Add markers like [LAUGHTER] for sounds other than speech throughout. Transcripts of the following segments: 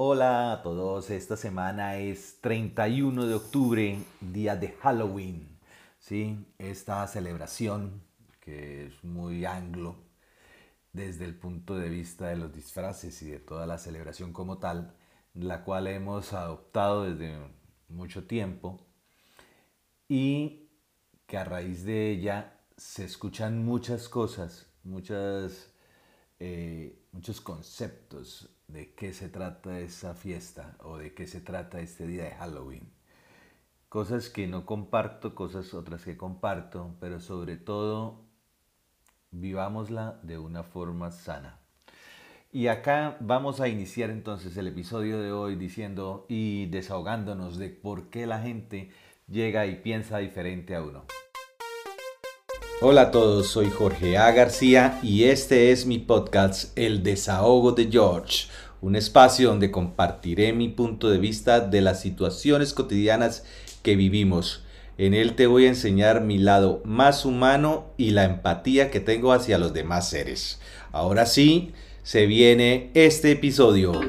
Hola a todos, esta semana es 31 de octubre, día de Halloween. ¿sí? Esta celebración que es muy anglo desde el punto de vista de los disfraces y de toda la celebración como tal, la cual hemos adoptado desde mucho tiempo y que a raíz de ella se escuchan muchas cosas, muchas, eh, muchos conceptos de qué se trata esa fiesta o de qué se trata este día de Halloween. Cosas que no comparto, cosas otras que comparto, pero sobre todo vivámosla de una forma sana. Y acá vamos a iniciar entonces el episodio de hoy diciendo y desahogándonos de por qué la gente llega y piensa diferente a uno. Hola a todos, soy Jorge A. García y este es mi podcast El desahogo de George, un espacio donde compartiré mi punto de vista de las situaciones cotidianas que vivimos. En él te voy a enseñar mi lado más humano y la empatía que tengo hacia los demás seres. Ahora sí, se viene este episodio.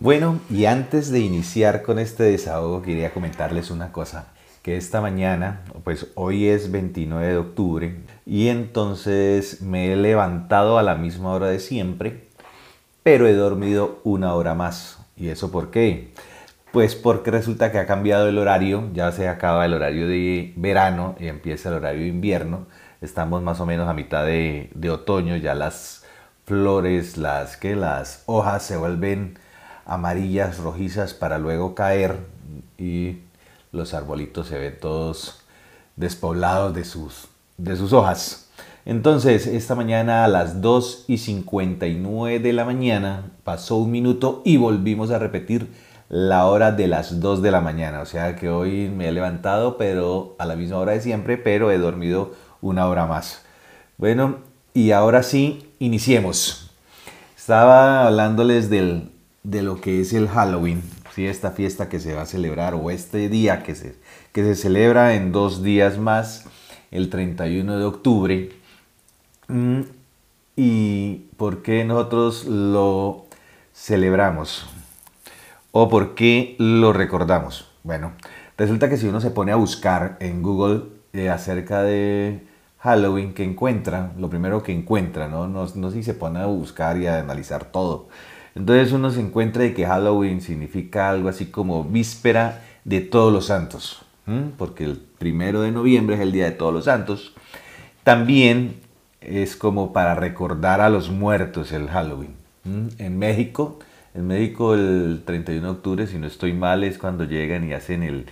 Bueno, y antes de iniciar con este desahogo, quería comentarles una cosa, que esta mañana, pues hoy es 29 de octubre, y entonces me he levantado a la misma hora de siempre, pero he dormido una hora más. ¿Y eso por qué? Pues porque resulta que ha cambiado el horario, ya se acaba el horario de verano y empieza el horario de invierno. Estamos más o menos a mitad de, de otoño, ya las flores, las que las hojas se vuelven amarillas, rojizas para luego caer y los arbolitos se ven todos despoblados de sus, de sus hojas. Entonces, esta mañana a las 2 y 59 de la mañana pasó un minuto y volvimos a repetir la hora de las 2 de la mañana. O sea que hoy me he levantado, pero a la misma hora de siempre, pero he dormido una hora más. Bueno, y ahora sí, iniciemos. Estaba hablándoles del, de lo que es el Halloween, ¿sí? esta fiesta que se va a celebrar o este día que se, que se celebra en dos días más, el 31 de octubre. Mm, ¿Y por qué nosotros lo celebramos? ¿O por qué lo recordamos? Bueno, resulta que si uno se pone a buscar en Google eh, acerca de Halloween, que encuentra? Lo primero que encuentra, ¿no? No, no si se pone a buscar y a analizar todo. Entonces uno se encuentra de que Halloween significa algo así como víspera de todos los santos, porque el primero de noviembre es el día de todos los santos. También es como para recordar a los muertos el Halloween. En México, en México el 31 de octubre, si no estoy mal, es cuando llegan y hacen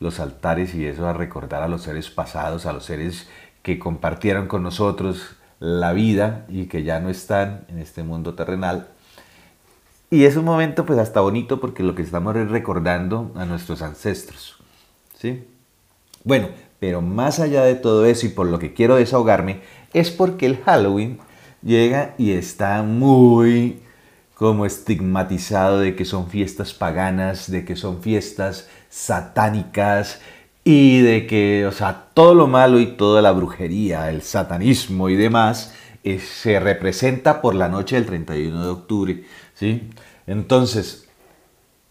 los altares y eso a recordar a los seres pasados, a los seres que compartieron con nosotros la vida y que ya no están en este mundo terrenal y es un momento pues hasta bonito porque lo que estamos es recordando a nuestros ancestros. ¿Sí? Bueno, pero más allá de todo eso y por lo que quiero desahogarme, es porque el Halloween llega y está muy como estigmatizado de que son fiestas paganas, de que son fiestas satánicas y de que, o sea, todo lo malo y toda la brujería, el satanismo y demás eh, se representa por la noche del 31 de octubre. ¿Sí? Entonces,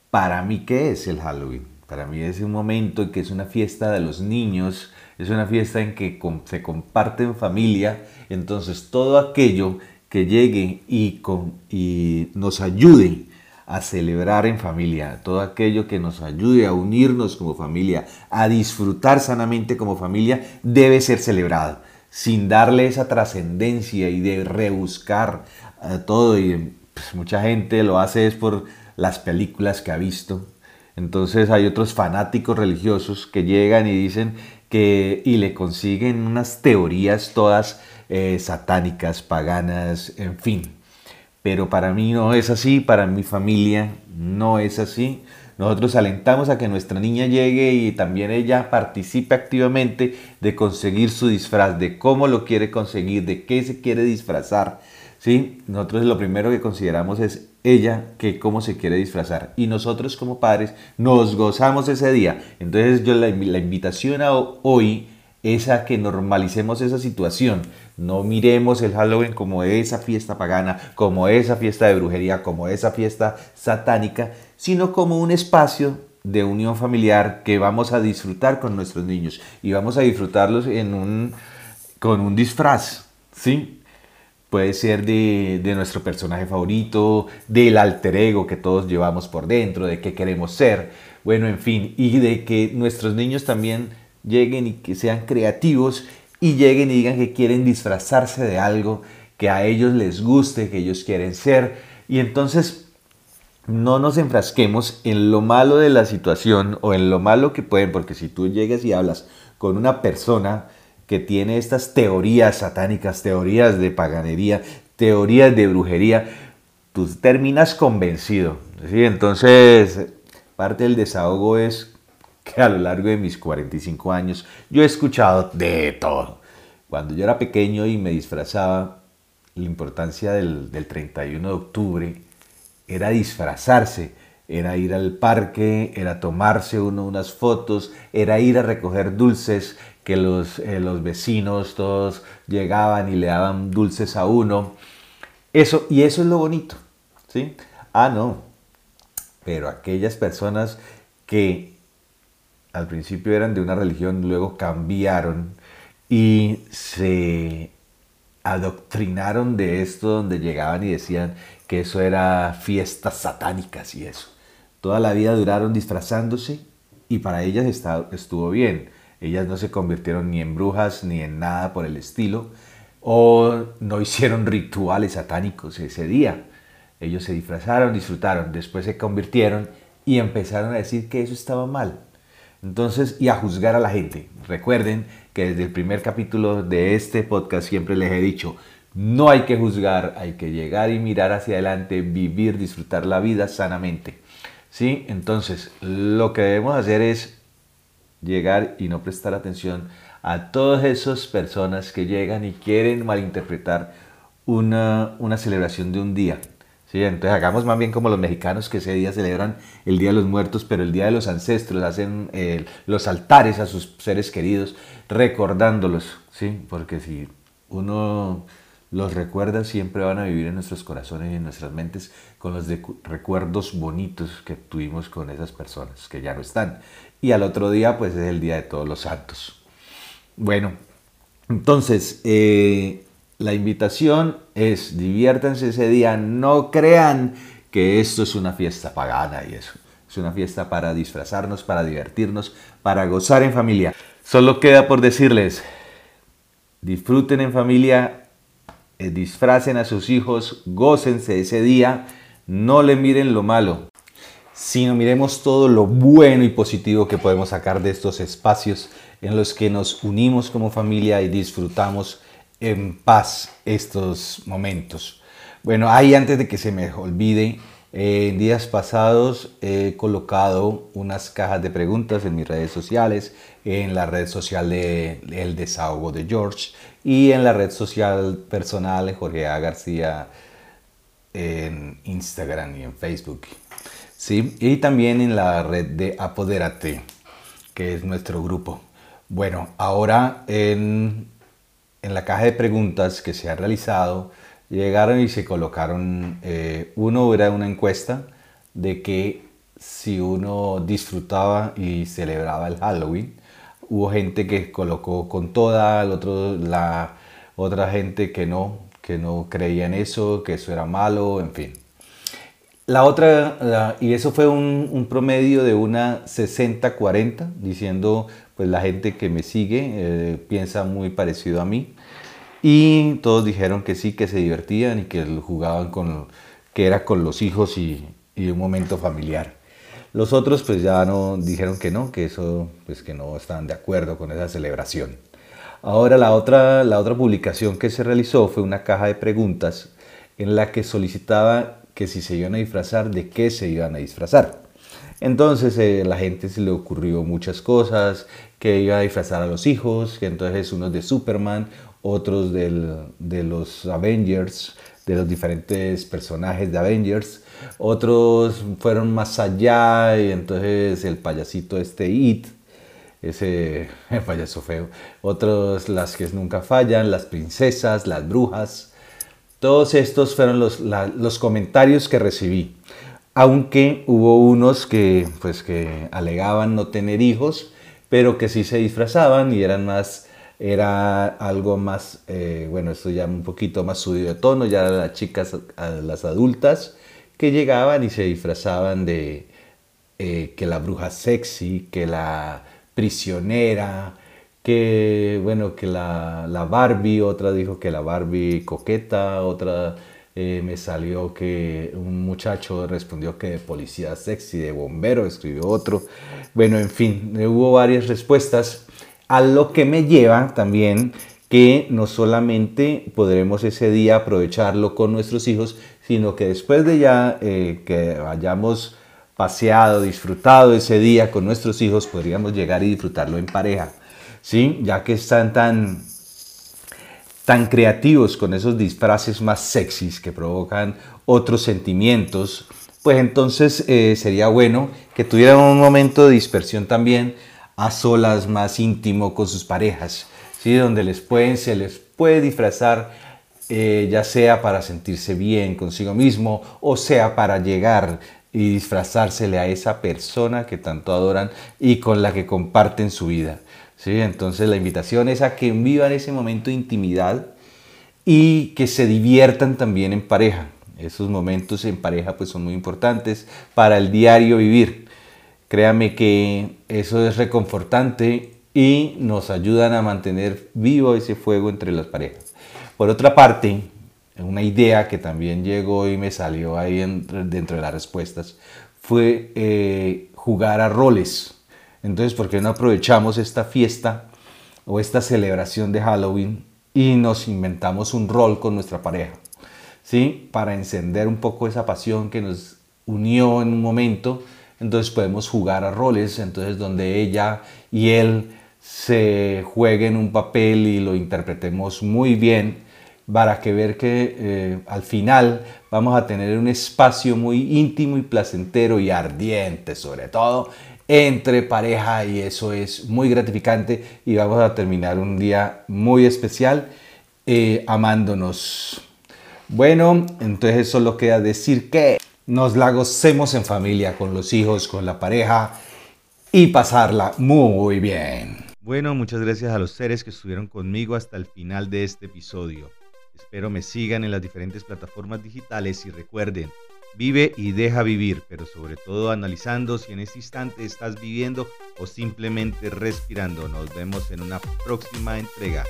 para mí, ¿qué es el Halloween? Para mí es un momento en que es una fiesta de los niños, es una fiesta en que se comparte en familia, entonces todo aquello que llegue y, y nos ayude a celebrar en familia, todo aquello que nos ayude a unirnos como familia, a disfrutar sanamente como familia, debe ser celebrado, sin darle esa trascendencia y de rebuscar a todo y pues, mucha gente lo hace es por las películas que ha visto. Entonces hay otros fanáticos religiosos que llegan y dicen que y le consiguen unas teorías todas eh, satánicas, paganas, en fin. Pero para mí no es así, para mi familia no es así. Nosotros alentamos a que nuestra niña llegue y también ella participe activamente de conseguir su disfraz, de cómo lo quiere conseguir, de qué se quiere disfrazar ¿sí? Nosotros lo primero que consideramos es ella que cómo se quiere disfrazar y nosotros como padres nos gozamos ese día. Entonces yo la, invitación a hoy es a que normalicemos esa situación. No miremos el Halloween como esa fiesta pagana, como esa fiesta de brujería, como esa fiesta satánica, sino como un espacio de unión familiar que vamos a disfrutar con nuestros niños y vamos a disfrutarlos en un, con un disfraz, ¿sí? Puede ser de, de, nuestro personaje favorito, del alter ego que todos llevamos por dentro, de qué queremos ser, bueno, en fin, y de que nuestros niños también lleguen y que sean creativos y lleguen y digan que quieren disfrazarse de algo que a ellos les guste, que ellos quieren ser. Y entonces no nos enfrasquemos en lo malo de la situación o en lo malo que pueden, porque si tú llegas y hablas con una persona que tiene estas teorías satánicas, teorías de paganería, teorías de brujería, tú terminas convencido. ¿sí? Entonces, parte del desahogo es que a lo largo de mis 45 años yo he escuchado de todo. Cuando yo era pequeño y me disfrazaba, la importancia del, 31 de octubre era disfrazarse, era ir al parque, era tomarse uno unas fotos, era ir a recoger dulces que los, eh, los vecinos todos llegaban y le daban dulces a uno. Eso, y eso es lo bonito, ¿sí? Ah, no, pero aquellas personas que al principio eran de una religión, luego cambiaron y se adoctrinaron de esto donde llegaban y decían que eso era fiestas satánicas y eso. Toda la vida duraron disfrazándose y para ellas estuvo bien. Ellas no se convirtieron ni en brujas ni en nada por el estilo o no hicieron [LAUGHS] rituales satánicos ese día. Ellos se disfrazaron, disfrutaron, después se convirtieron y empezaron a decir que eso estaba mal entonces, y a juzgar a la gente. Recuerden que desde el primer capítulo de este podcast siempre les he dicho, no hay que juzgar, hay que llegar y mirar hacia adelante, vivir, disfrutar la vida sanamente. ¿Sí? Entonces, lo que debemos hacer es llegar y no prestar atención a todas esas personas que llegan y quieren malinterpretar una, una celebración de un día. Sí, entonces hagamos más bien como los mexicanos que ese día celebran el Día de los Muertos, pero el Día de los Ancestros, hacen eh, los altares a sus seres queridos, recordándolos, ¿sí? Porque si uno los recuerda, siempre van a vivir en nuestros corazones y en nuestras mentes con los recuerdos bonitos que tuvimos con esas personas que ya no están. Y al otro día, pues es el Día de Todos los Santos. Bueno, entonces, eh, la invitación es diviértanse ese día, no crean que esto es una fiesta pagana y eso. Es una fiesta para disfrazarnos, para divertirnos, para gozar en familia. Solo queda por decirles, disfruten en familia, disfracen a sus hijos, gócense ese día, no le miren lo malo, sino miremos todo lo bueno y positivo que podemos sacar de estos espacios en los que nos unimos como familia y disfrutamos en paz estos momentos. Bueno, ahí antes de que se me olvide, eh, en días pasados he colocado unas cajas de preguntas en mis redes sociales, en la red social de El Desahogo de George y en la red social personal de Jorge A. García en Instagram y en Facebook. ¿sí? Y también en la red de Apodérate, que es nuestro grupo. Bueno, ahora en en la caja de preguntas que se ha realizado, llegaron y se colocaron, eh, uno era una encuesta de que si uno disfrutaba y celebraba el Halloween, hubo gente que colocó con toda, la otra gente que no, que no creía en eso, que eso era malo, en fin. La otra, y eso fue un, un promedio de una 60-40, diciendo, pues la gente que me sigue eh, piensa muy parecido a mí. Y todos dijeron que sí, que se divertían y que jugaban con, que era con los hijos y, un momento familiar. Los otros pues ya no dijeron que no, que eso pues que no estaban de acuerdo con esa celebración. Ahora la otra, la otra publicación que se realizó fue una caja de preguntas en la que solicitaba que si se iban a disfrazar, de qué se iban a disfrazar. Entonces eh, la gente se le ocurrió muchas cosas, que iba a disfrazar a los hijos, que entonces unos de Superman, otros de los Avengers, de los diferentes personajes de Avengers, otros fueron más allá y entonces el payasito este It, ese [LAUGHS] payaso feo. Otros, las que nunca fallan, las princesas, las brujas. Todos estos fueron los, los comentarios que recibí. Aunque hubo unos que, pues, que alegaban no tener hijos, pero que sí se disfrazaban y eran más, era algo más, eh, bueno, esto ya un poquito más subido de tono, ya las chicas, las adultas, que llegaban y se disfrazaban de eh, que la bruja sexy, que la prisionera, que bueno, que la, la, Barbie, otra dijo que la Barbie coqueta, otra eh, me salió que un muchacho respondió que de policía sexy, de bombero, escribió otro. Bueno, en fin, hubo varias respuestas, a lo que me lleva también que no solamente podremos ese día aprovecharlo con nuestros hijos, sino que después de ya eh, que hayamos paseado, disfrutado ese día con nuestros hijos, podríamos llegar y disfrutarlo en pareja, ¿sí? Ya que están tan, tan creativos con esos disfraces más sexys que provocan otros sentimientos, pues entonces eh, sería bueno que tuvieran un momento de dispersión también a solas más íntimo con sus parejas, ¿sí? Donde les pueden, se les puede disfrazar eh, ya sea para sentirse bien consigo mismo o sea para llegar y disfrazársele a esa persona que tanto adoran y con la que comparten su vida. ¿sí? Entonces la invitación es a que vivan ese momento de intimidad y que se diviertan también en pareja. Esos momentos en pareja pues son muy importantes para el diario vivir. Créame que eso es reconfortante y nos ayudan a mantener vivo ese fuego entre las parejas. Por otra parte, una idea que también llegó y me salió ahí dentro de las respuestas, fue eh, jugar a roles. Entonces, ¿por qué no aprovechamos esta fiesta o esta celebración de Halloween y nos inventamos un rol con nuestra pareja? ¿Sí? Para encender un poco esa pasión que nos unió en un momento. Entonces podemos jugar a roles, entonces donde ella y él se jueguen un papel y lo interpretemos muy bien para que ver que eh, al final vamos a tener un espacio muy íntimo y placentero y ardiente sobre todo entre pareja y eso es muy gratificante y vamos a terminar un día muy especial eh, amándonos. Bueno, entonces solo queda decir que nos la gocemos en familia, con los hijos, con la pareja y pasarla muy bien. Bueno, muchas gracias a los seres que estuvieron conmigo hasta el final de este episodio. Espero me sigan en las diferentes plataformas digitales y recuerden, vive y deja vivir, pero sobre todo analizando si en este instante estás viviendo o simplemente respirando. Nos vemos en una próxima entrega.